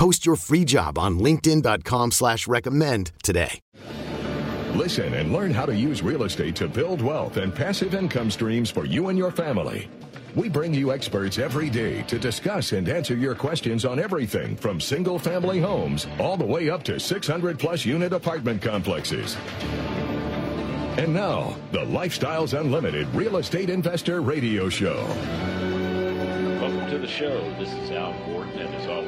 Post your free job on LinkedIn.com slash recommend today. Listen and learn how to use real estate to build wealth and passive income streams for you and your family. We bring you experts every day to discuss and answer your questions on everything from single family homes all the way up to 600 plus unit apartment complexes. And now, the Lifestyles Unlimited Real Estate Investor Radio Show. Welcome to the show. This is Al Gordon, and as always,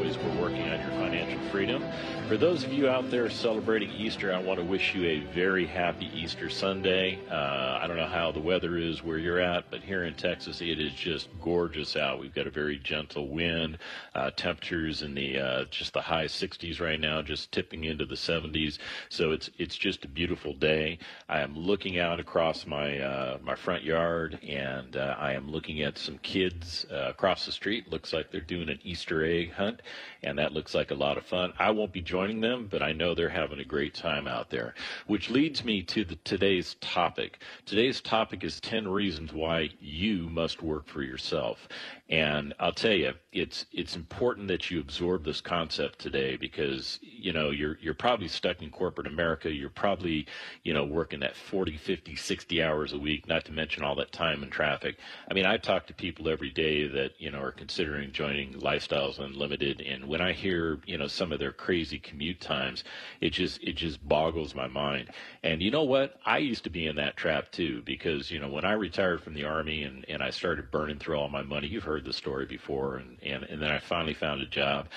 freedom. For those of you out there celebrating Easter, I want to wish you a very happy Easter Sunday. Uh, I don't know how the weather is where you're at, but here in Texas, it is just gorgeous out. We've got a very gentle wind, uh, temperatures in the uh, just the high 60s right now, just tipping into the 70s. So it's it's just a beautiful day. I am looking out across my uh, my front yard, and uh, I am looking at some kids uh, across the street. Looks like they're doing an Easter egg hunt, and that looks like a lot of fun. I won't be joining joining them, but I know they're having a great time out there. Which leads me to the, today's topic. Today's topic is 10 reasons why you must work for yourself. And I'll tell you, it's it's important that you absorb this concept today because you know you're you're probably stuck in corporate America. You're probably you know working that 40, 50, 60 hours a week, not to mention all that time in traffic. I mean, I talk to people every day that you know are considering joining Lifestyles Unlimited, and when I hear you know some of their crazy commute times, it just it just boggles my mind. And you know what? I used to be in that trap too because you know when I retired from the army and and I started burning through all my money, you've heard heard the story before, and, and, and then I finally found a job.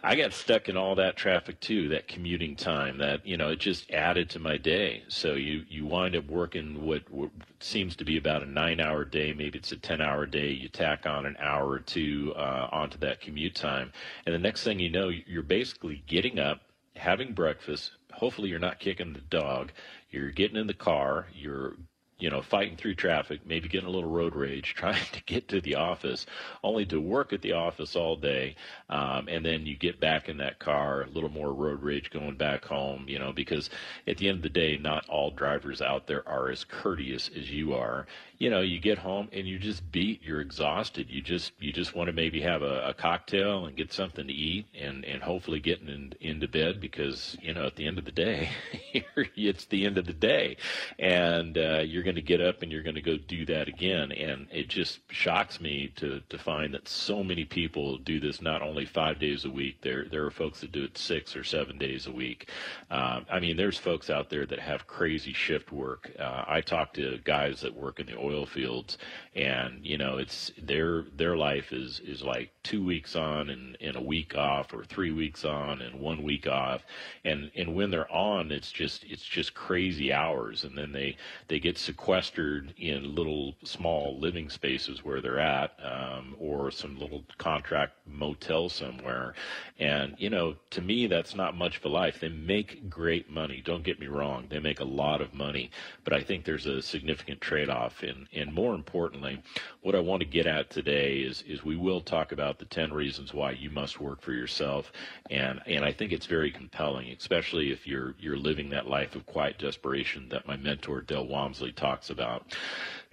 I got stuck in all that traffic too, that commuting time. That you know, it just added to my day. So you you wind up working what, what seems to be about a nine-hour day. Maybe it's a ten-hour day. You tack on an hour or two uh, onto that commute time, and the next thing you know, you're basically getting up, having breakfast. Hopefully, you're not kicking the dog. You're getting in the car. You're you know, fighting through traffic, maybe getting a little road rage, trying to get to the office, only to work at the office all day, um, and then you get back in that car, a little more road rage going back home, you know, because at the end of the day, not all drivers out there are as courteous as you are, you know, you get home and you're just beat, you're exhausted. You just you just want to maybe have a, a cocktail and get something to eat and and hopefully getting in, into bed because you know at the end of the day, it's the end of the day, and uh, you're going to get up and you're going to go do that again. And it just shocks me to to find that so many people do this not only five days a week. There there are folks that do it six or seven days a week. Um, I mean, there's folks out there that have crazy shift work. Uh, I talk to guys that work in the oil fields, and you know it's their their life is is like two weeks on and, and a week off, or three weeks on and one week off, and and when they're on, it's just it's just crazy hours, and then they they get sequestered in little small living spaces where they're at, um, or some little contract motel somewhere, and you know to me that's not much of a life. They make great money. Don't get me wrong, they make a lot of money, but I think there's a significant trade off in and more importantly, what I want to get at today is is we will talk about the ten reasons why you must work for yourself, and and I think it's very compelling, especially if you're you're living that life of quiet desperation that my mentor Del Walmsley talks about.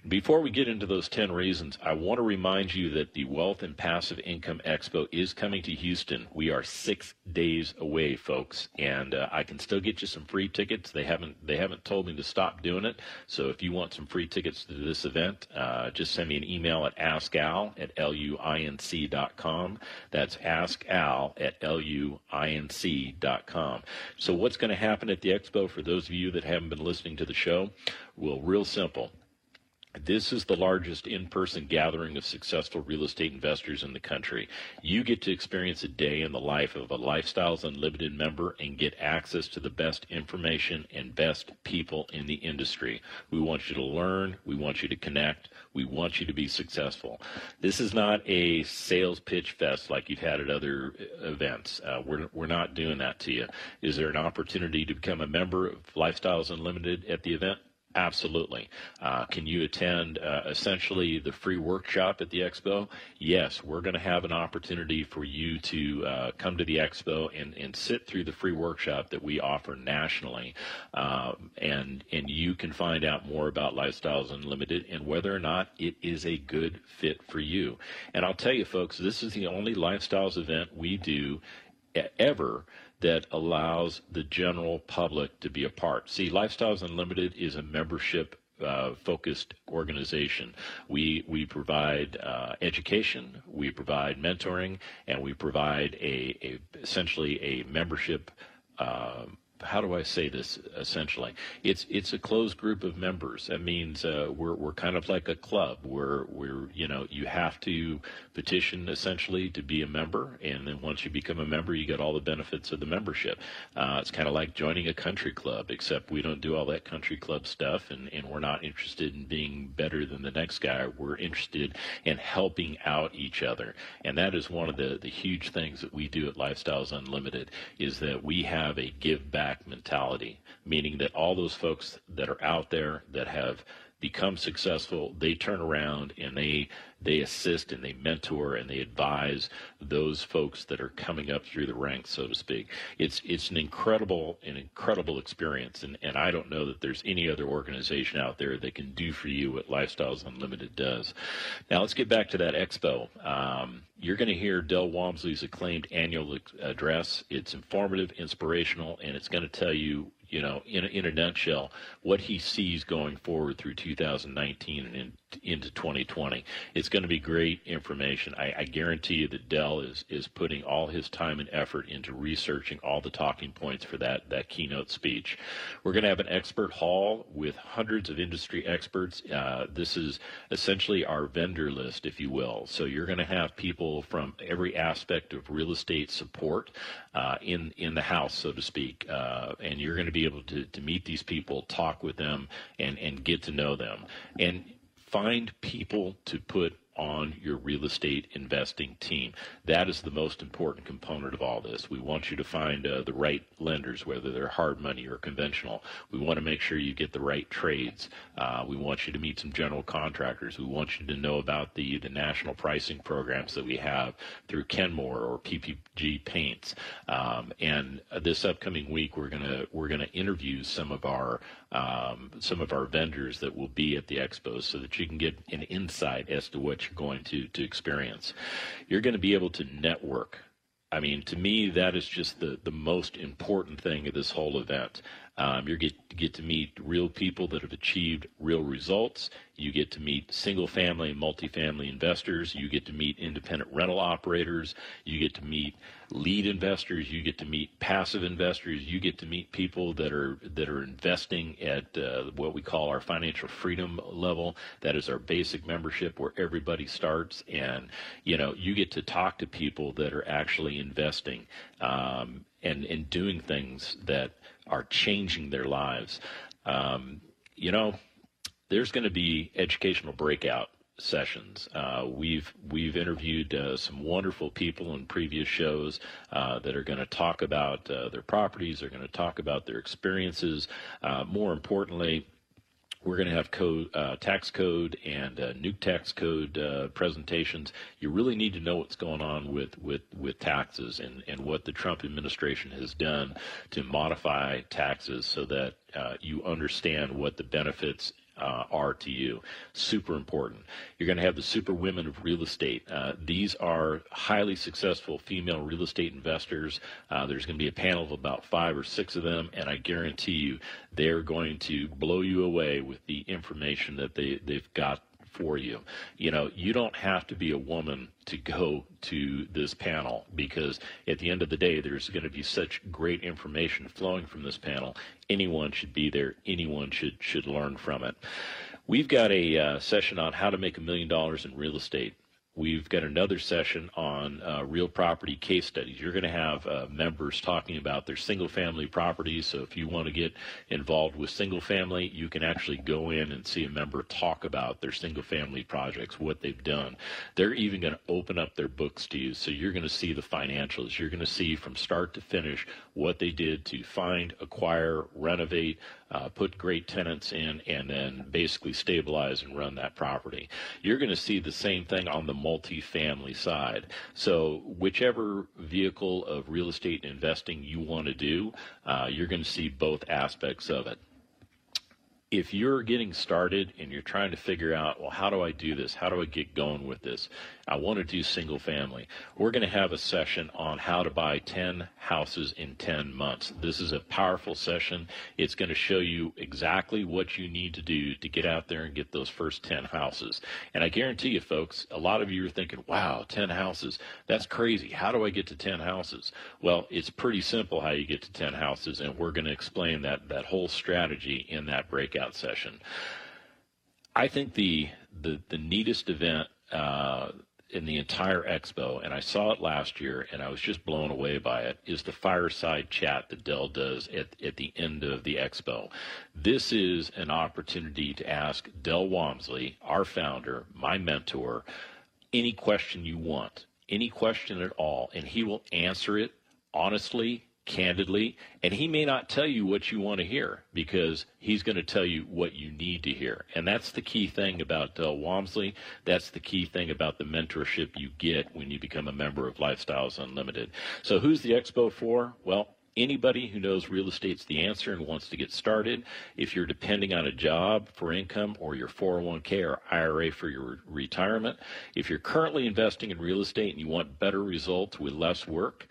Before we get into those 10 reasons, I want to remind you that the Wealth and Passive Income Expo is coming to Houston. We are six days away, folks, and uh, I can still get you some free tickets. They haven't they haven't told me to stop doing it. So if you want some free tickets to this event, uh, just send me an email at askal at luinc.com. That's askal at luinc.com. So what's going to happen at the expo for those of you that haven't been listening to the show? Well, real simple This is the largest in person gathering of successful real estate investors in the country. You get to experience a day in the life of a Lifestyles Unlimited member and get access to the best information and best people in the industry. We want you to learn, we want you to connect, we want you to be successful. This is not a sales pitch fest like you've had at other events. Uh, we're, we're not doing that to you. Is there an opportunity to become a member of Lifestyles Unlimited at the event? Absolutely. Uh, can you attend uh, essentially the free workshop at the expo? Yes, we're going to have an opportunity for you to uh, come to the expo and, and sit through the free workshop that we offer nationally. Um, and, and you can find out more about Lifestyles Unlimited and whether or not it is a good fit for you. And I'll tell you, folks, this is the only Lifestyles event we do ever that allows the general public to be a part. See, Lifestyles Unlimited is a membership uh, focused organization. We we provide uh, education, we provide mentoring, and we provide a, a essentially a membership. Uh, how do I say this? Essentially, it's it's a closed group of members. That means uh, we're we're kind of like a club. We're we're you know you have to petition essentially to be a member, and then once you become a member, you get all the benefits of the membership. Uh, it's kind of like joining a country club, except we don't do all that country club stuff, and and we're not interested in being better than the next guy. We're interested in helping out each other, and that is one of the the huge things that we do at Lifestyles Unlimited is that we have a give back mentality, meaning that all those folks that are out there that have become successful, they turn around and they they assist and they mentor and they advise those folks that are coming up through the ranks, so to speak. It's it's an incredible an incredible experience, and and I don't know that there's any other organization out there that can do for you what Lifestyles Unlimited does. Now let's get back to that expo. Um, you're going to hear Del Walmsley's acclaimed annual address. It's informative, inspirational, and it's going to tell you you know, in in a nutshell, what he sees going forward through 2019 and in, into 2020. It's going to be great information. I, I guarantee you that Del is is putting all his time and effort into researching all the talking points for that that keynote speech. We're going to have an expert hall with hundreds of industry experts. Uh, this is essentially our vendor list, if you will. So you're going to have people from every aspect of real estate support uh, in in the house, so to speak, uh, and you're going to be able to to meet these people, talk with them, and and get to know them. And find people to put on your real estate investing team. That is the most important component of all this. We want you to find uh, the right lenders, whether they're hard money or conventional. We want to make sure you get the right trades. Uh, we want you to meet some general contractors. We want you to know about the, the national pricing programs that we have through Kenmore or PPG Paints. Um, and this upcoming week, we're gonna we're gonna interview some of our um, some of our vendors that will be at the expo so that you can get an insight as to what you're going to, to experience. You're going to be able to network. I mean, to me, that is just the, the most important thing of this whole event. Um, you get get to meet real people that have achieved real results. You get to meet single family and multifamily investors. You get to meet independent rental operators. You get to meet lead investors. You get to meet passive investors. You get to meet people that are that are investing at uh, what we call our financial freedom level. That is our basic membership where everybody starts. And you know, you get to talk to people that are actually investing um, and and doing things that are changing their lives. Um, you know, there's going to be educational breakout sessions. Uh, we've we've interviewed uh, some wonderful people in previous shows uh, that are going to talk about uh, their properties. They're going to talk about their experiences. Uh, more importantly, we're going to have code, uh, tax code and uh, new tax code uh, presentations. You really need to know what's going on with, with, with taxes and, and what the Trump administration has done to modify taxes so that uh, you understand what the benefits uh, are to you. Super important. You're going to have the super women of real estate. Uh, these are highly successful female real estate investors. Uh, there's going to be a panel of about five or six of them, and I guarantee you they're going to blow you away with the information that they, they've got for you. You know, you don't have to be a woman to go to this panel because at the end of the day, there's going to be such great information flowing from this panel. Anyone should be there. Anyone should should learn from it. We've got a uh, session on how to make a million dollars in real estate. We've got another session on uh, real property case studies. You're going to have uh, members talking about their single family properties. So if you want to get involved with single family, you can actually go in and see a member talk about their single family projects, what they've done. They're even going to open up their books to you. So you're going to see the financials. You're going to see from start to finish what they did to find, acquire, renovate, uh, put great tenants in, and then basically stabilize and run that property. You're going to see the same thing on the multifamily side. So, whichever vehicle of real estate investing you want to do, uh, you're going to see both aspects of it if you're getting started and you're trying to figure out, well, how do I do this? How do I get going with this? I want to do single family. We're going to have a session on how to buy 10 houses in 10 months. This is a powerful session. It's going to show you exactly what you need to do to get out there and get those first 10 houses. And I guarantee you, folks, a lot of you are thinking, wow, 10 houses. That's crazy. How do I get to 10 houses? Well, it's pretty simple how you get to 10 houses, and we're going to explain that, that whole strategy in that breakout session. I think the the, the neatest event uh, in the entire expo, and I saw it last year, and I was just blown away by it, is the fireside chat that Del does at, at the end of the expo. This is an opportunity to ask Del Walmsley, our founder, my mentor, any question you want, any question at all, and he will answer it honestly candidly, and he may not tell you what you want to hear because he's going to tell you what you need to hear. And that's the key thing about Del Walmsley. That's the key thing about the mentorship you get when you become a member of Lifestyles Unlimited. So, who's the expo for? Well, anybody who knows real estate's the answer and wants to get started. If you're depending on a job for income or your 401k or IRA for your retirement, if you're currently investing in real estate and you want better results with less work,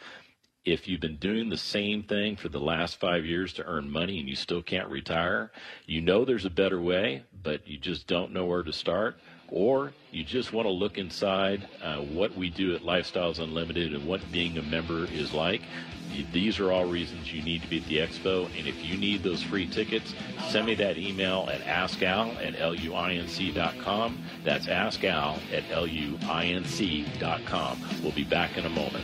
if you've been doing the same thing for the last five years to earn money and you still can't retire, you know there's a better way, but you just don't know where to start, or you just want to look inside uh, what we do at Lifestyles Unlimited and what being a member is like, these are all reasons you need to be at the expo. And if you need those free tickets, send me that email at askal at luinc.com. That's askal at luinc.com. We'll be back in a moment.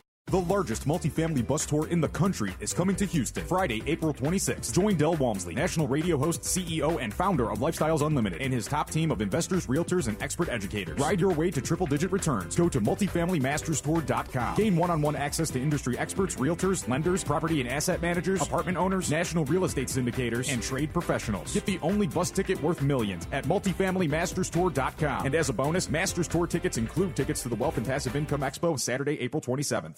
The largest multifamily bus tour in the country is coming to Houston Friday, April 26th. Join Del Walmsley, national radio host, CEO, and founder of Lifestyles Unlimited, and his top team of investors, realtors, and expert educators. Ride your way to triple digit returns. Go to multifamilymasterstour.com. Gain one on one access to industry experts, realtors, lenders, property and asset managers, apartment owners, national real estate syndicators, and trade professionals. Get the only bus ticket worth millions at multifamilymasterstour.com. And as a bonus, Masters Tour tickets include tickets to the Wealth and Passive Income Expo Saturday, April 27th.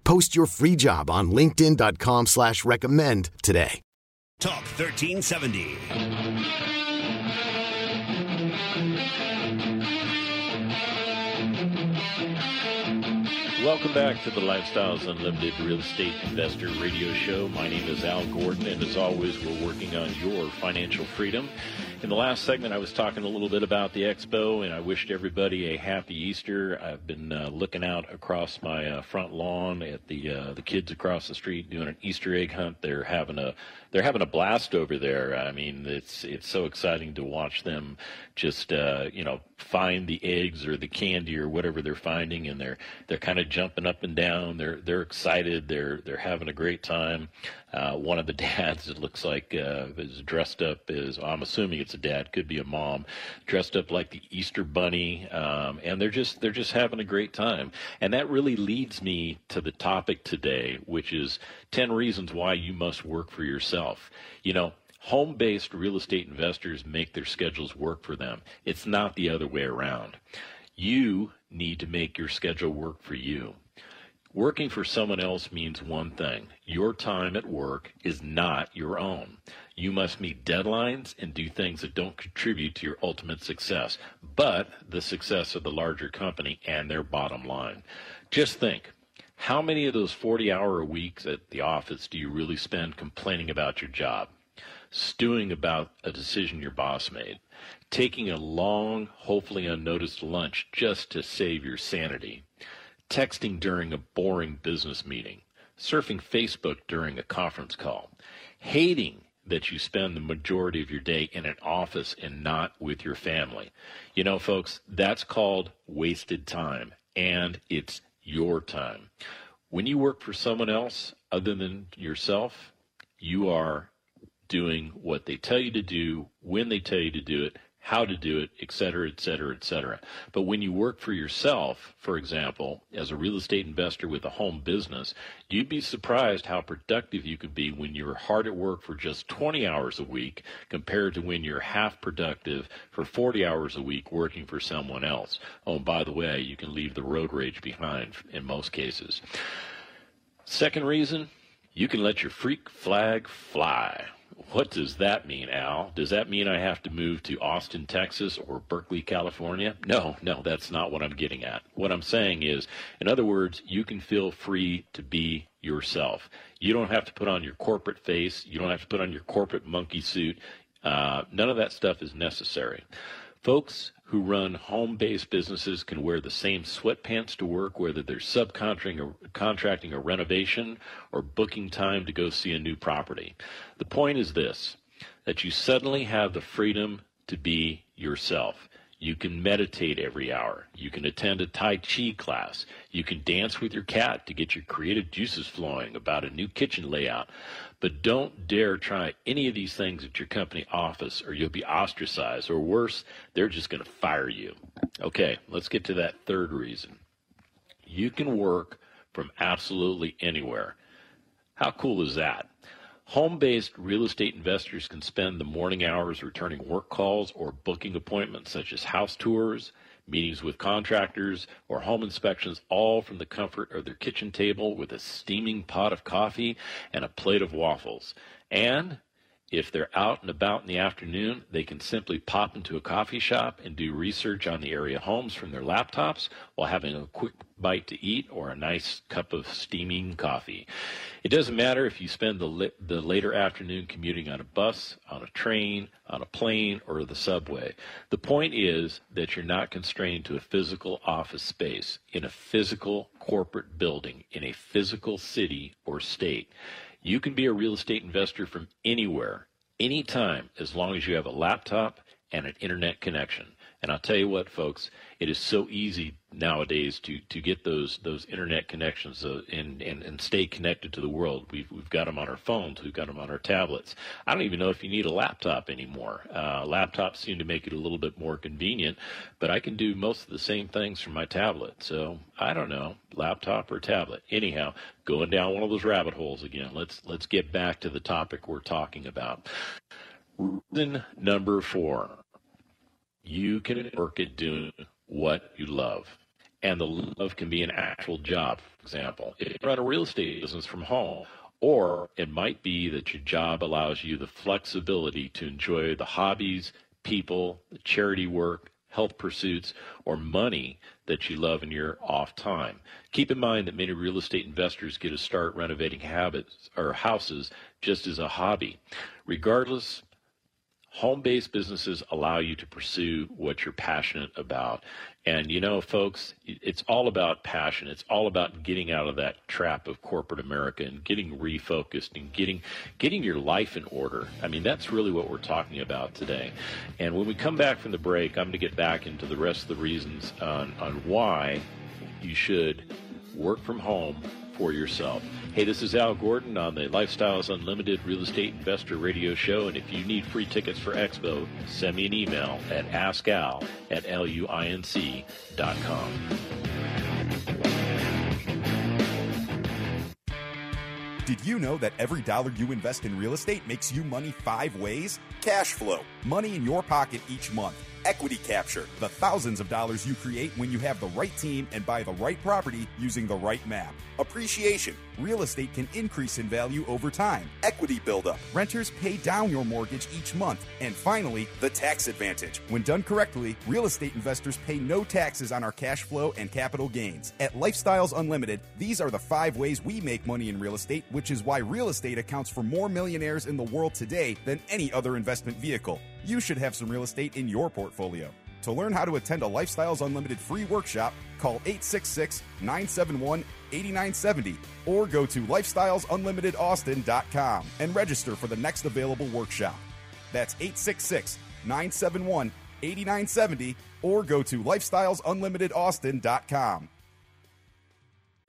Post your free job on linkedin.com slash recommend today. Talk 1370. Welcome back to the Lifestyles Unlimited Real Estate Investor Radio Show. My name is Al Gordon, and as always, we're working on your financial freedom. In the last segment, I was talking a little bit about the expo, and I wished everybody a happy Easter. I've been uh, looking out across my uh, front lawn at the uh, the kids across the street doing an Easter egg hunt. They're having a they're having a blast over there. I mean, it's it's so exciting to watch them just uh, you know find the eggs or the candy or whatever they're finding, and they're they're kind of jumping up and down. They're they're excited. They're they're having a great time. Uh, one of the dads it looks like uh, is dressed up as I'm assuming it's a dad, could be a mom, dressed up like the Easter Bunny, um, and they're just they're just having a great time. And that really leads me to the topic today, which is ten reasons why you must work for yourself. You know, home based real estate investors make their schedules work for them. It's not the other way around. You need to make your schedule work for you. Working for someone else means one thing your time at work is not your own. You must meet deadlines and do things that don't contribute to your ultimate success, but the success of the larger company and their bottom line. Just think how many of those 40 hour weeks at the office do you really spend complaining about your job? Stewing about a decision your boss made, taking a long, hopefully unnoticed lunch just to save your sanity texting during a boring business meeting, surfing Facebook during a conference call, hating that you spend the majority of your day in an office and not with your family. You know, folks, that's called wasted time, and it's your time. When you work for someone else other than yourself, you are doing what they tell you to do when they tell you to do it how to do it, et cetera, et cetera, et cetera. But when you work for yourself, for example, as a real estate investor with a home business, you'd be surprised how productive you could be when you're hard at work for just 20 hours a week compared to when you're half productive for 40 hours a week working for someone else. Oh, and by the way, you can leave the road rage behind in most cases. Second reason, you can let your freak flag fly. What does that mean, Al? Does that mean I have to move to Austin, Texas or Berkeley, California? No, no, that's not what I'm getting at. What I'm saying is, in other words, you can feel free to be yourself. You don't have to put on your corporate face. You don't have to put on your corporate monkey suit. Uh, none of that stuff is necessary. Folks who run home based businesses can wear the same sweatpants to work, whether they're subcontracting or, contracting a renovation or booking time to go see a new property. The point is this that you suddenly have the freedom to be yourself. You can meditate every hour. You can attend a Tai Chi class. You can dance with your cat to get your creative juices flowing about a new kitchen layout. But don't dare try any of these things at your company office or you'll be ostracized, or worse, they're just going to fire you. Okay, let's get to that third reason. You can work from absolutely anywhere. How cool is that? Home based real estate investors can spend the morning hours returning work calls or booking appointments such as house tours, meetings with contractors, or home inspections, all from the comfort of their kitchen table with a steaming pot of coffee and a plate of waffles. And if they're out and about in the afternoon, they can simply pop into a coffee shop and do research on the area homes from their laptops while having a quick bite to eat or a nice cup of steaming coffee. It doesn't matter if you spend the, li- the later afternoon commuting on a bus, on a train, on a plane, or the subway. The point is that you're not constrained to a physical office space in a physical corporate building in a physical city or state. You can be a real estate investor from anywhere, anytime, as long as you have a laptop and an internet connection. And I'll tell you what, folks, it is so easy nowadays to, to get those those internet connections uh, and, and, and stay connected to the world. We've, we've got them on our phones, we've got them on our tablets. I don't even know if you need a laptop anymore. Uh, laptops seem to make it a little bit more convenient, but I can do most of the same things from my tablet. So I don't know, laptop or tablet. Anyhow, going down one of those rabbit holes again. Let's let's get back to the topic we're talking about. Reason number four you can work at doing what you love. And the love can be an actual job, for example. If you run a real estate business from home, or it might be that your job allows you the flexibility to enjoy the hobbies, people, the charity work, health pursuits, or money that you love in your off time. Keep in mind that many real estate investors get a start renovating habits or houses just as a hobby. Regardless home based businesses allow you to pursue what you're passionate about. And you know, folks, it's all about passion. It's all about getting out of that trap of corporate America and getting refocused and getting getting your life in order. I mean, that's really what we're talking about today. And when we come back from the break, I'm going to get back into the rest of the reasons on, on why you should work from home for yourself. Hey, this is Al Gordon on the Lifestyles Unlimited Real Estate Investor Radio Show. And if you need free tickets for Expo, send me an email at askal at luinc.com. Did you know that every dollar you invest in real estate makes you money five ways? Cash flow, money in your pocket each month. Equity capture, the thousands of dollars you create when you have the right team and buy the right property using the right map. Appreciation, real estate can increase in value over time. Equity buildup, renters pay down your mortgage each month. And finally, the tax advantage. When done correctly, real estate investors pay no taxes on our cash flow and capital gains. At Lifestyles Unlimited, these are the five ways we make money in real estate, which is why real estate accounts for more millionaires in the world today than any other investment vehicle. You should have some real estate in your portfolio. To learn how to attend a Lifestyles Unlimited free workshop, call 866 971 8970 or go to lifestylesunlimitedAustin.com and register for the next available workshop. That's 866 971 8970 or go to lifestylesunlimitedAustin.com.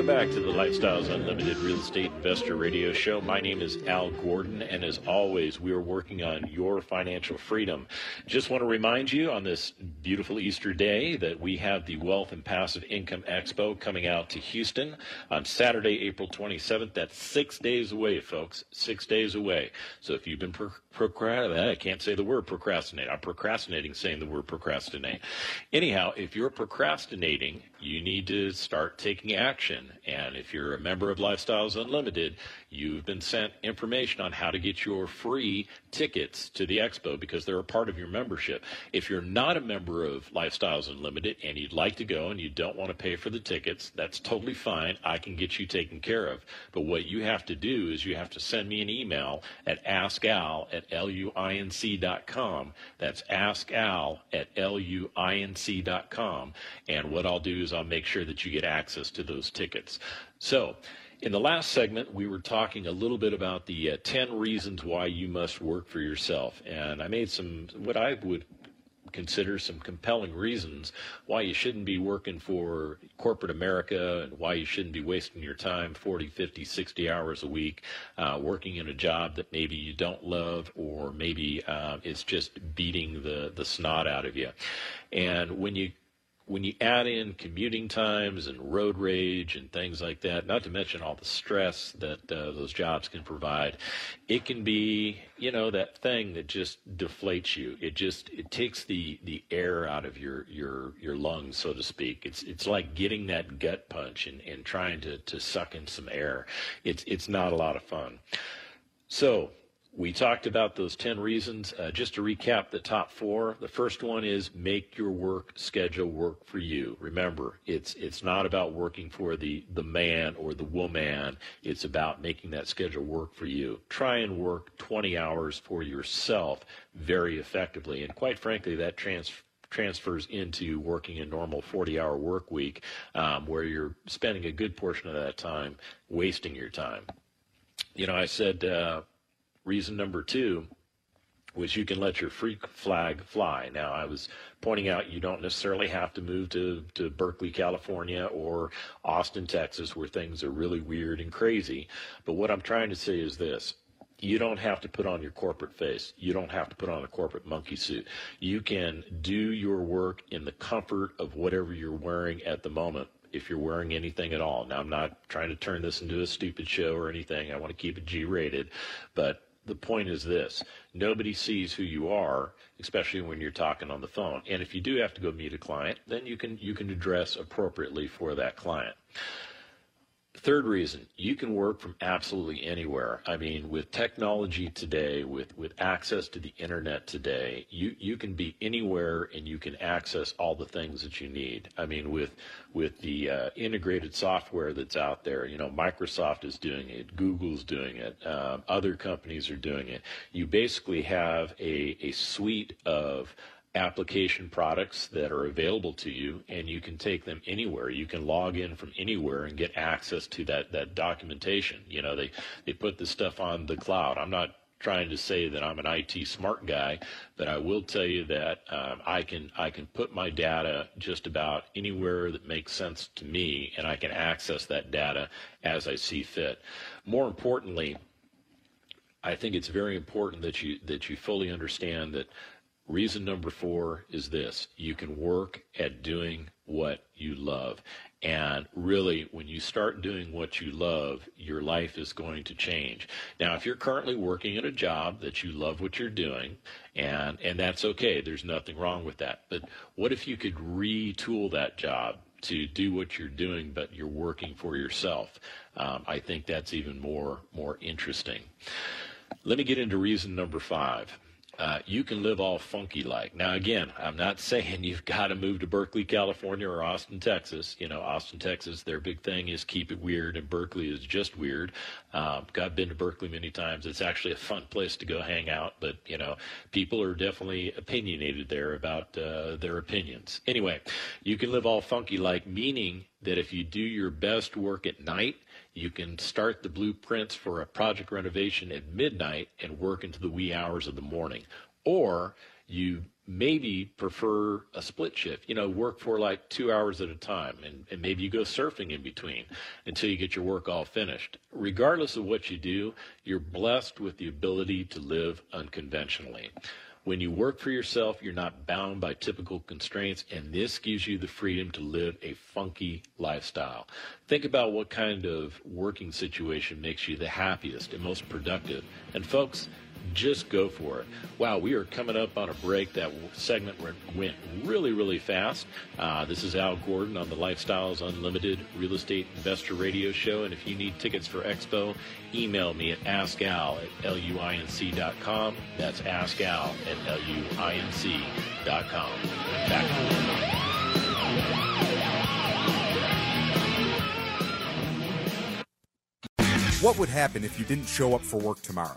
Welcome back to the Lifestyles Unlimited Real Estate Investor Radio Show. My name is Al Gordon, and as always, we are working on your financial freedom. Just want to remind you on this beautiful Easter day that we have the Wealth and Passive Income Expo coming out to Houston on Saturday, April 27th. That's six days away, folks. Six days away. So if you've been pro- procrastinating, I can't say the word procrastinate. I'm procrastinating saying the word procrastinate. Anyhow, if you're procrastinating, you need to start taking action. And if you're a member of Lifestyles Unlimited, you've been sent information on how to get your free tickets to the expo because they're a part of your membership. If you're not a member of Lifestyles Unlimited and you'd like to go and you don't want to pay for the tickets, that's totally fine. I can get you taken care of. But what you have to do is you have to send me an email at askal at luinc.com. That's askal at luinc.com. And what I'll do is I'll make sure that you get access to those tickets. So, in the last segment, we were talking a little bit about the uh, 10 reasons why you must work for yourself. And I made some, what I would consider some compelling reasons why you shouldn't be working for corporate America and why you shouldn't be wasting your time 40, 50, 60 hours a week uh, working in a job that maybe you don't love or maybe uh, it's just beating the, the snot out of you. And when you when you add in commuting times and road rage and things like that, not to mention all the stress that uh, those jobs can provide, it can be, you know, that thing that just deflates you. It just it takes the the air out of your your your lungs, so to speak. It's it's like getting that gut punch and, and trying to, to suck in some air. It's it's not a lot of fun. So we talked about those 10 reasons. Uh, just to recap the top four, the first one is make your work schedule work for you. Remember, it's it's not about working for the, the man or the woman. It's about making that schedule work for you. Try and work 20 hours for yourself very effectively. And quite frankly, that trans- transfers into working a normal 40 hour work week um, where you're spending a good portion of that time wasting your time. You know, I said, uh, Reason number two was you can let your freak flag fly. Now, I was pointing out you don't necessarily have to move to, to Berkeley, California or Austin, Texas, where things are really weird and crazy. But what I'm trying to say is this. You don't have to put on your corporate face. You don't have to put on a corporate monkey suit. You can do your work in the comfort of whatever you're wearing at the moment if you're wearing anything at all. Now, I'm not trying to turn this into a stupid show or anything. I want to keep it G rated, but the point is this. Nobody sees who you are especially when you're talking on the phone. And if you do have to go meet a client then you can you can address appropriately for that client Third reason, you can work from absolutely anywhere. I mean, with technology today, with, with access to the internet today, you, you can be anywhere and you can access all the things that you need. I mean, with with the uh, integrated software that's out there, you know, Microsoft is doing it, Google's doing it, um, other companies are doing it. You basically have a, a suite of application products that are available to you and you can take them anywhere. You can log in from anywhere and get access to that that documentation. You know they they put this stuff on the cloud. I'm not trying to say that i'm an it smart guy but i will tell you that um, i can i can put my data just about anywhere that makes sense to me and i can access that data as i see fit. More importantly I think it's very important that you that you fully understand that Reason number four is this you can work at doing what you love. And really, when you start doing what you love, your life is going to change. Now, if you're currently working at a job that you love what you're doing, and, and that's okay, there's nothing wrong with that. But what if you could retool that job to do what you're doing, but you're working for yourself? Um, I think that's even more, more interesting. Let me get into reason number five uh, you can live all funky like. Now, again, I'm not saying you've got to move to Berkeley, California or Austin, Texas. You know, Austin, Texas, their big thing is keep it weird, and Berkeley is just weird. Um, I've been to Berkeley many times. It's actually a fun place to go hang out, but, you know, people are definitely opinionated there about uh, their opinions. Anyway, you can live all funky like, meaning that if you do your best work at night, you can start the blueprints for a project renovation at midnight and work into the wee hours of the morning. Or you maybe prefer a split shift, you know, work for like two hours at a time, and, and maybe you go surfing in between until you get your work all finished. Regardless of what you do, you're blessed with the ability to live unconventionally. When you work for yourself, you're not bound by typical constraints, and this gives you the freedom to live a funky lifestyle. Think about what kind of working situation makes you the happiest and most productive. And folks, just go for it. Wow, we are coming up on a break. That segment went really, really fast. Uh, this is Al Gordon on the Lifestyles Unlimited Real Estate Investor Radio Show. And if you need tickets for Expo, email me at askal at luinc.com. That's askal at luinc.com. Back What would happen if you didn't show up for work tomorrow?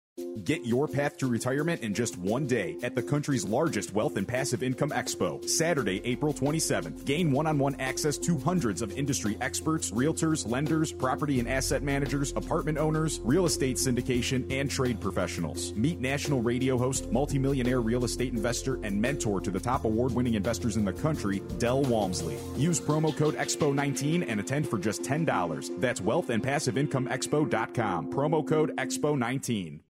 Get your path to retirement in just one day at the country's largest wealth and passive income expo, Saturday, April 27th. Gain one on one access to hundreds of industry experts, realtors, lenders, property and asset managers, apartment owners, real estate syndication, and trade professionals. Meet national radio host, multimillionaire real estate investor, and mentor to the top award winning investors in the country, Del Walmsley. Use promo code EXPO19 and attend for just $10. That's wealthandpassiveincomeexpo.com. Promo code EXPO19.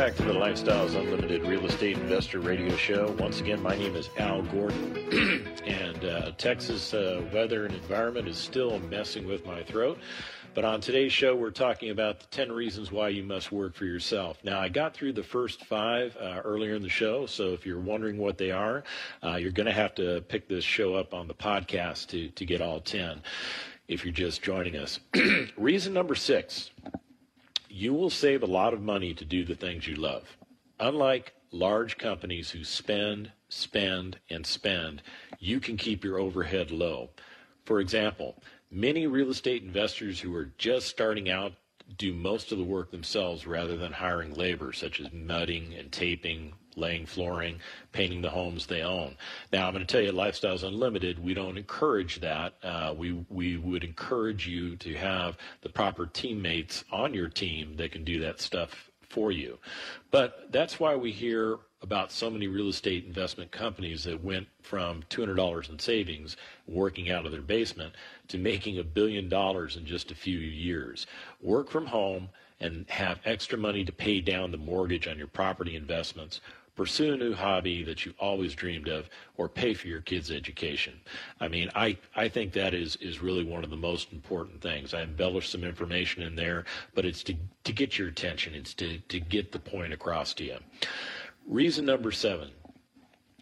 Back to the Lifestyles Unlimited Real Estate Investor Radio Show. Once again, my name is Al Gordon, and uh, Texas uh, weather and environment is still messing with my throat. But on today's show, we're talking about the 10 reasons why you must work for yourself. Now, I got through the first five uh, earlier in the show, so if you're wondering what they are, uh, you're going to have to pick this show up on the podcast to, to get all 10 if you're just joining us. Reason number six you will save a lot of money to do the things you love. Unlike large companies who spend, spend, and spend, you can keep your overhead low. For example, Many real estate investors who are just starting out do most of the work themselves rather than hiring labor, such as mudding and taping, laying flooring, painting the homes they own. Now, I'm going to tell you, Lifestyles Unlimited, we don't encourage that. Uh, we we would encourage you to have the proper teammates on your team that can do that stuff for you. But that's why we hear about so many real estate investment companies that went from $200 in savings working out of their basement to making a billion dollars in just a few years. Work from home and have extra money to pay down the mortgage on your property investments pursue a new hobby that you always dreamed of, or pay for your kids' education. I mean, I, I think that is, is really one of the most important things. I embellished some information in there, but it's to, to get your attention, it's to, to get the point across to you. Reason number seven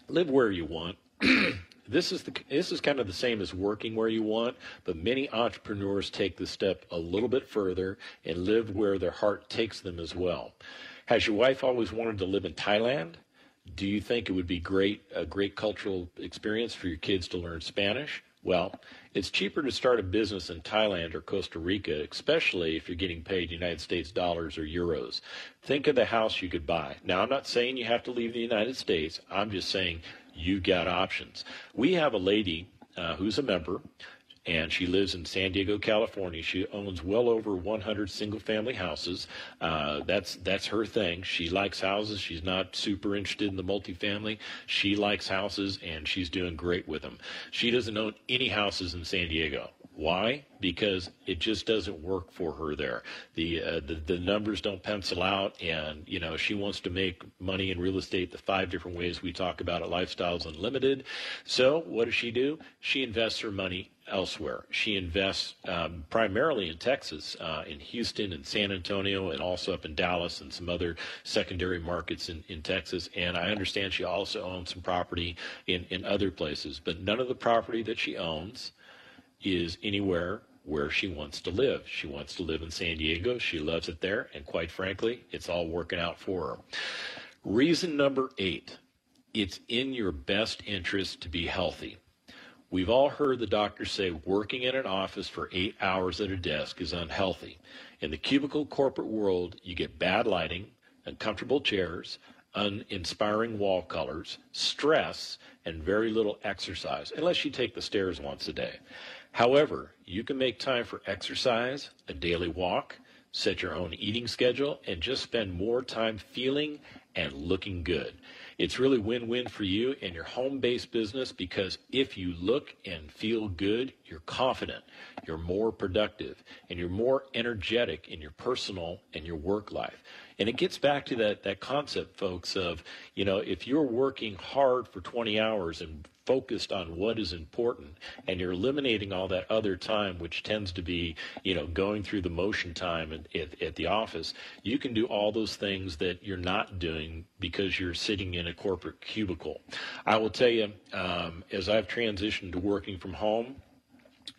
live where you want. this is the this is kind of the same as working where you want, but many entrepreneurs take the step a little bit further and live where their heart takes them as well. Has your wife always wanted to live in Thailand? Do you think it would be great a great cultural experience for your kids to learn Spanish? Well, it's cheaper to start a business in Thailand or Costa Rica, especially if you're getting paid United States dollars or euros. Think of the house you could buy. Now, I'm not saying you have to leave the United States. I'm just saying you've got options. We have a lady uh, who's a member and she lives in San Diego, California. She owns well over 100 single-family houses. Uh, that's that's her thing. She likes houses. She's not super interested in the multifamily. She likes houses, and she's doing great with them. She doesn't own any houses in San Diego. Why? Because it just doesn't work for her there. The, uh, the the numbers don't pencil out, and you know she wants to make money in real estate the five different ways we talk about at Lifestyles Unlimited. So what does she do? She invests her money elsewhere. She invests um, primarily in Texas, uh, in Houston and San Antonio, and also up in Dallas and some other secondary markets in, in Texas. And I understand she also owns some property in, in other places, but none of the property that she owns is anywhere where she wants to live. She wants to live in San Diego. She loves it there. And quite frankly, it's all working out for her. Reason number eight it's in your best interest to be healthy. We've all heard the doctors say working in an office for eight hours at a desk is unhealthy. In the cubicle corporate world, you get bad lighting, uncomfortable chairs, uninspiring wall colors, stress, and very little exercise, unless you take the stairs once a day. However, you can make time for exercise, a daily walk, set your own eating schedule, and just spend more time feeling and looking good. It's really win win for you and your home based business because if you look and feel good, you're confident, you're more productive, and you're more energetic in your personal and your work life. And it gets back to that, that concept, folks, of, you know, if you're working hard for 20 hours and focused on what is important and you're eliminating all that other time which tends to be you know going through the motion time at, at, at, the office you can do all those things that you're not doing because you're sitting in a corporate cubicle i will tell you um, as i've transitioned to working from home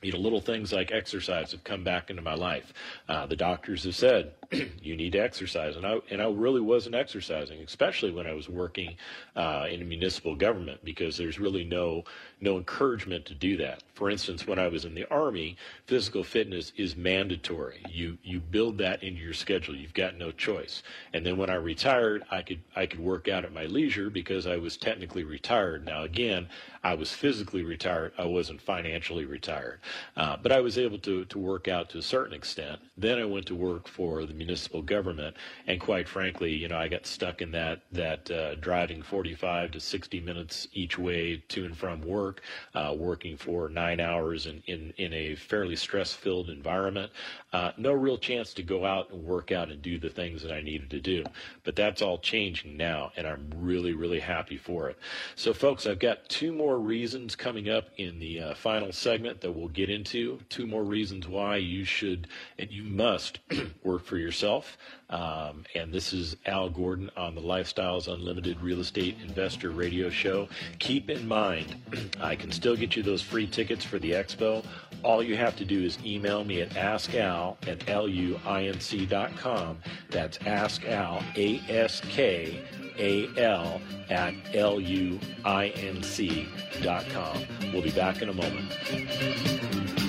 you know, little things like exercise have come back into my life. Uh, the doctors have said you need to exercise, and I and I really wasn't exercising, especially when I was working uh, in municipal government, because there's really no no encouragement to do that. For instance, when I was in the army, physical fitness is mandatory. You you build that into your schedule. You've got no choice. And then when I retired, I could I could work out at my leisure because I was technically retired. Now again, I was physically retired. I wasn't financially retired. Uh, but I was able to, to work out to a certain extent. Then I went to work for the municipal government, and quite frankly, you know, I got stuck in that that uh, driving 45 to 60 minutes each way to and from work, uh, working for nine hours in, in, in a fairly stress-filled environment. Uh, no real chance to go out and work out and do the things that I needed to do. But that's all changing now, and I'm really, really happy for it. So, folks, I've got two more reasons coming up in the uh, final segment that we'll get into. Two more reasons why you should and you must work for yourself. Um, and this is Al Gordon on the Lifestyles Unlimited Real Estate Investor Radio Show. Keep in mind, I can still get you those free tickets for the expo. All you have to do is email me at askal at luinc.com. That's askal, A-S-K, A-L, at luinc.com. We'll be back in a moment.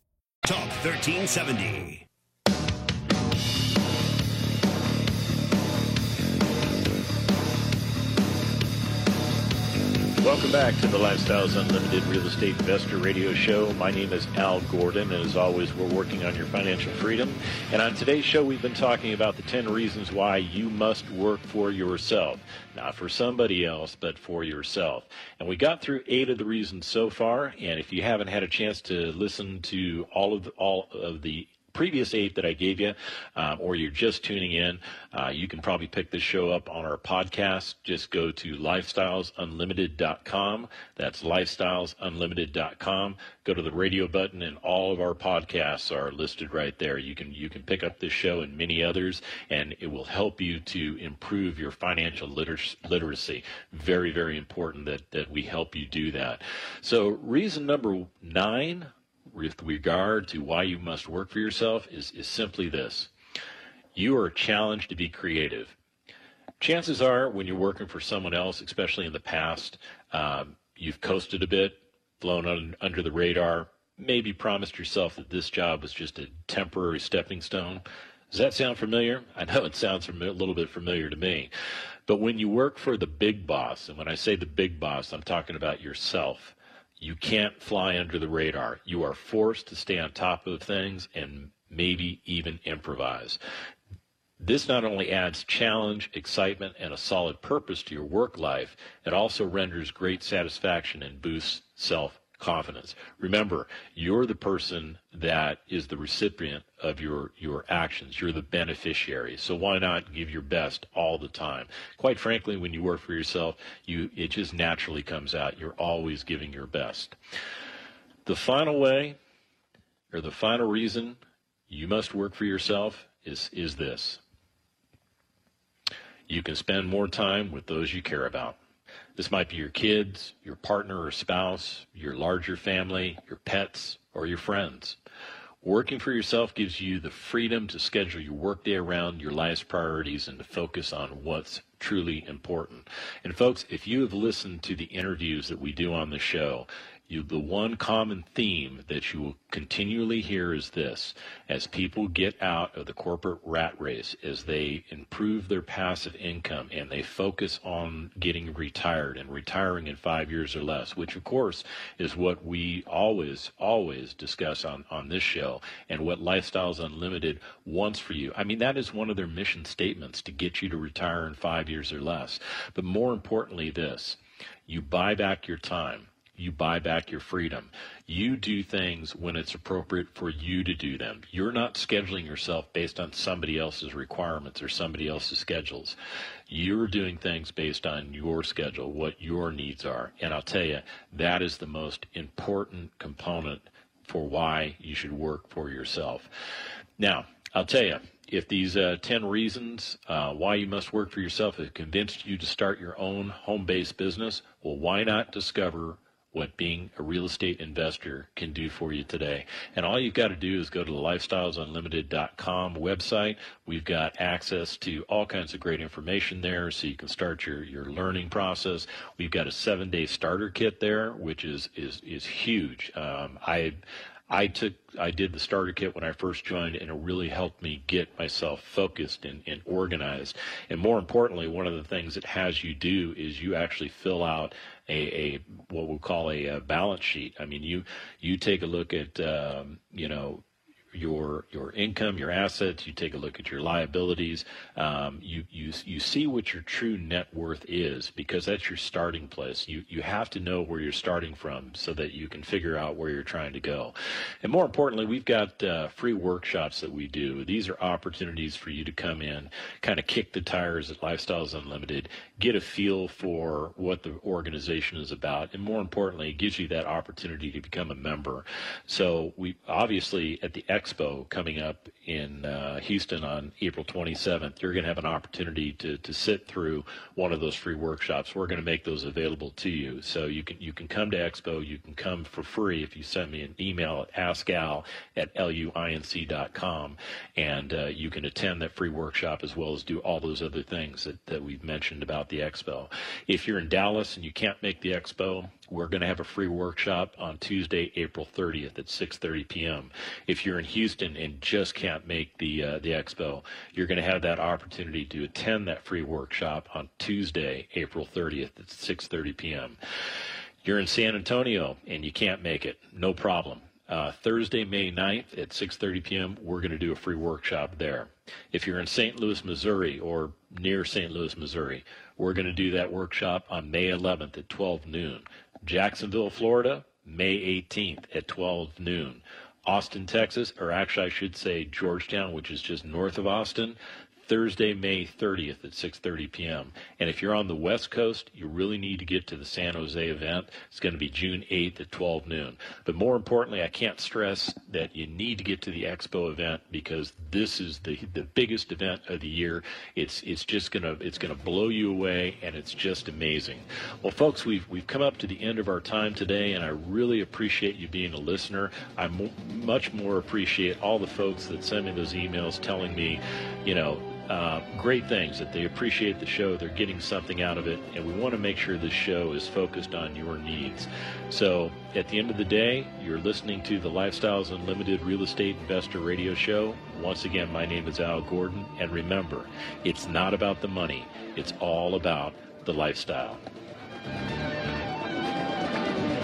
Talk 1370. Welcome back to the Lifestyles Unlimited Real Estate Investor Radio Show. My name is Al Gordon, and as always, we're working on your financial freedom. And on today's show, we've been talking about the 10 reasons why you must work for yourself. Not for somebody else, but for yourself. And we got through eight of the reasons so far. And if you haven't had a chance to listen to all of the, all of the previous eight that I gave you, um, or you're just tuning in, uh, you can probably pick this show up on our podcast. Just go to lifestylesunlimited.com. That's lifestylesunlimited.com. Go to the radio button, and all of our podcasts are listed right there. You can you can pick up this show and many others, and it will help you to improve your financial liter- literacy. Very very important that that we help you do that. So reason number nine with regard to why you must work for yourself is, is simply this you are challenged to be creative. Chances are, when you're working for someone else, especially in the past, um, you've coasted a bit, flown un, under the radar, maybe promised yourself that this job was just a temporary stepping stone. Does that sound familiar? I know it sounds a little bit familiar to me. But when you work for the big boss, and when I say the big boss, I'm talking about yourself you can't fly under the radar. You are forced to stay on top of things and maybe even improvise. This not only adds challenge, excitement, and a solid purpose to your work life, it also renders great satisfaction and boosts self confidence. Remember, you're the person that is the recipient of your, your actions. You're the beneficiary. So why not give your best all the time? Quite frankly, when you work for yourself, you, it just naturally comes out. You're always giving your best. The final way, or the final reason you must work for yourself is, is this. You can spend more time with those you care about. This might be your kids, your partner or spouse, your larger family, your pets, or your friends. Working for yourself gives you the freedom to schedule your workday around your life's priorities and to focus on what's truly important. And folks, if you have listened to the interviews that we do on the show, you, the one common theme that you will continually hear is this as people get out of the corporate rat race, as they improve their passive income and they focus on getting retired and retiring in five years or less, which of course is what we always, always discuss on, on this show and what Lifestyles Unlimited wants for you. I mean, that is one of their mission statements to get you to retire in five years or less. But more importantly, this you buy back your time you buy back your freedom. You do things when it's appropriate for you to do them. You're not scheduling yourself based on somebody else's requirements or somebody else's schedules. You're doing things based on your schedule, what your needs are. And I'll tell you, that is the most important component for why you should work for yourself. Now, I'll tell you, if these uh, 10 reasons uh, why you must work for yourself have convinced you to start your own home based business, well, why not discover what being a real estate investor can do for you today. And all you've got to do is go to the lifestylesunlimited.com website. We've got access to all kinds of great information there so you can start your, your learning process. We've got a seven day starter kit there, which is, is, is huge. Um, I, I took I did the starter kit when I first joined, and it really helped me get myself focused and, and, organized. And more importantly, one of the things it has you do is you actually fill out a, a what we'll call a, a, balance sheet. I mean, you you take a look at um, you know your your income, your assets. You take a look at your liabilities. Um, you you you see what your true net worth is because that's your starting place. You you have to know where you're starting from so that you can figure out where you're trying to go. And more importantly, we've got uh, free workshops that we do. These are opportunities for you to come in, kind of kick the tires at Lifestyles Unlimited, get a feel for what the organization is about, and more importantly, it gives you that opportunity to become a member. So we obviously at the Expo coming up in uh, Houston on April 27th, you're going to have an opportunity to, to sit through one of those free workshops. We're going to make those available to you. So you can you can come to Expo. You can come for free if you send me an email at askal at luinc.com, and uh, you can attend that free workshop as well as do all those other things that, that we've mentioned about the Expo. If you're in Dallas and you can't make the Expo, we're going to have a free workshop on Tuesday, April 30th at 6:30 p.m. If you're in Houston and just can't make the uh, the expo, you're going to have that opportunity to attend that free workshop on Tuesday, April 30th at 6:30 p.m. You're in San Antonio and you can't make it, no problem. Uh, Thursday, May 9th at 6:30 p.m. We're going to do a free workshop there. If you're in St. Louis, Missouri, or near St. Louis, Missouri, we're going to do that workshop on May 11th at 12 noon. Jacksonville, Florida, May 18th at 12 noon. Austin, Texas, or actually I should say Georgetown, which is just north of Austin, Thursday, May 30th at 6:30 p.m. And if you're on the West Coast, you really need to get to the San Jose event. It's going to be June 8th at 12 noon. But more importantly, I can't stress that you need to get to the Expo event because this is the the biggest event of the year. It's it's just going to it's going to blow you away and it's just amazing. Well, folks, we've we've come up to the end of our time today and I really appreciate you being a listener. I much more appreciate all the folks that send me those emails telling me, you know, uh, great things that they appreciate the show they're getting something out of it and we want to make sure this show is focused on your needs. So at the end of the day you're listening to the lifestyles unlimited real estate investor radio show. Once again my name is al gordon and remember it's not about the money it's all about the lifestyle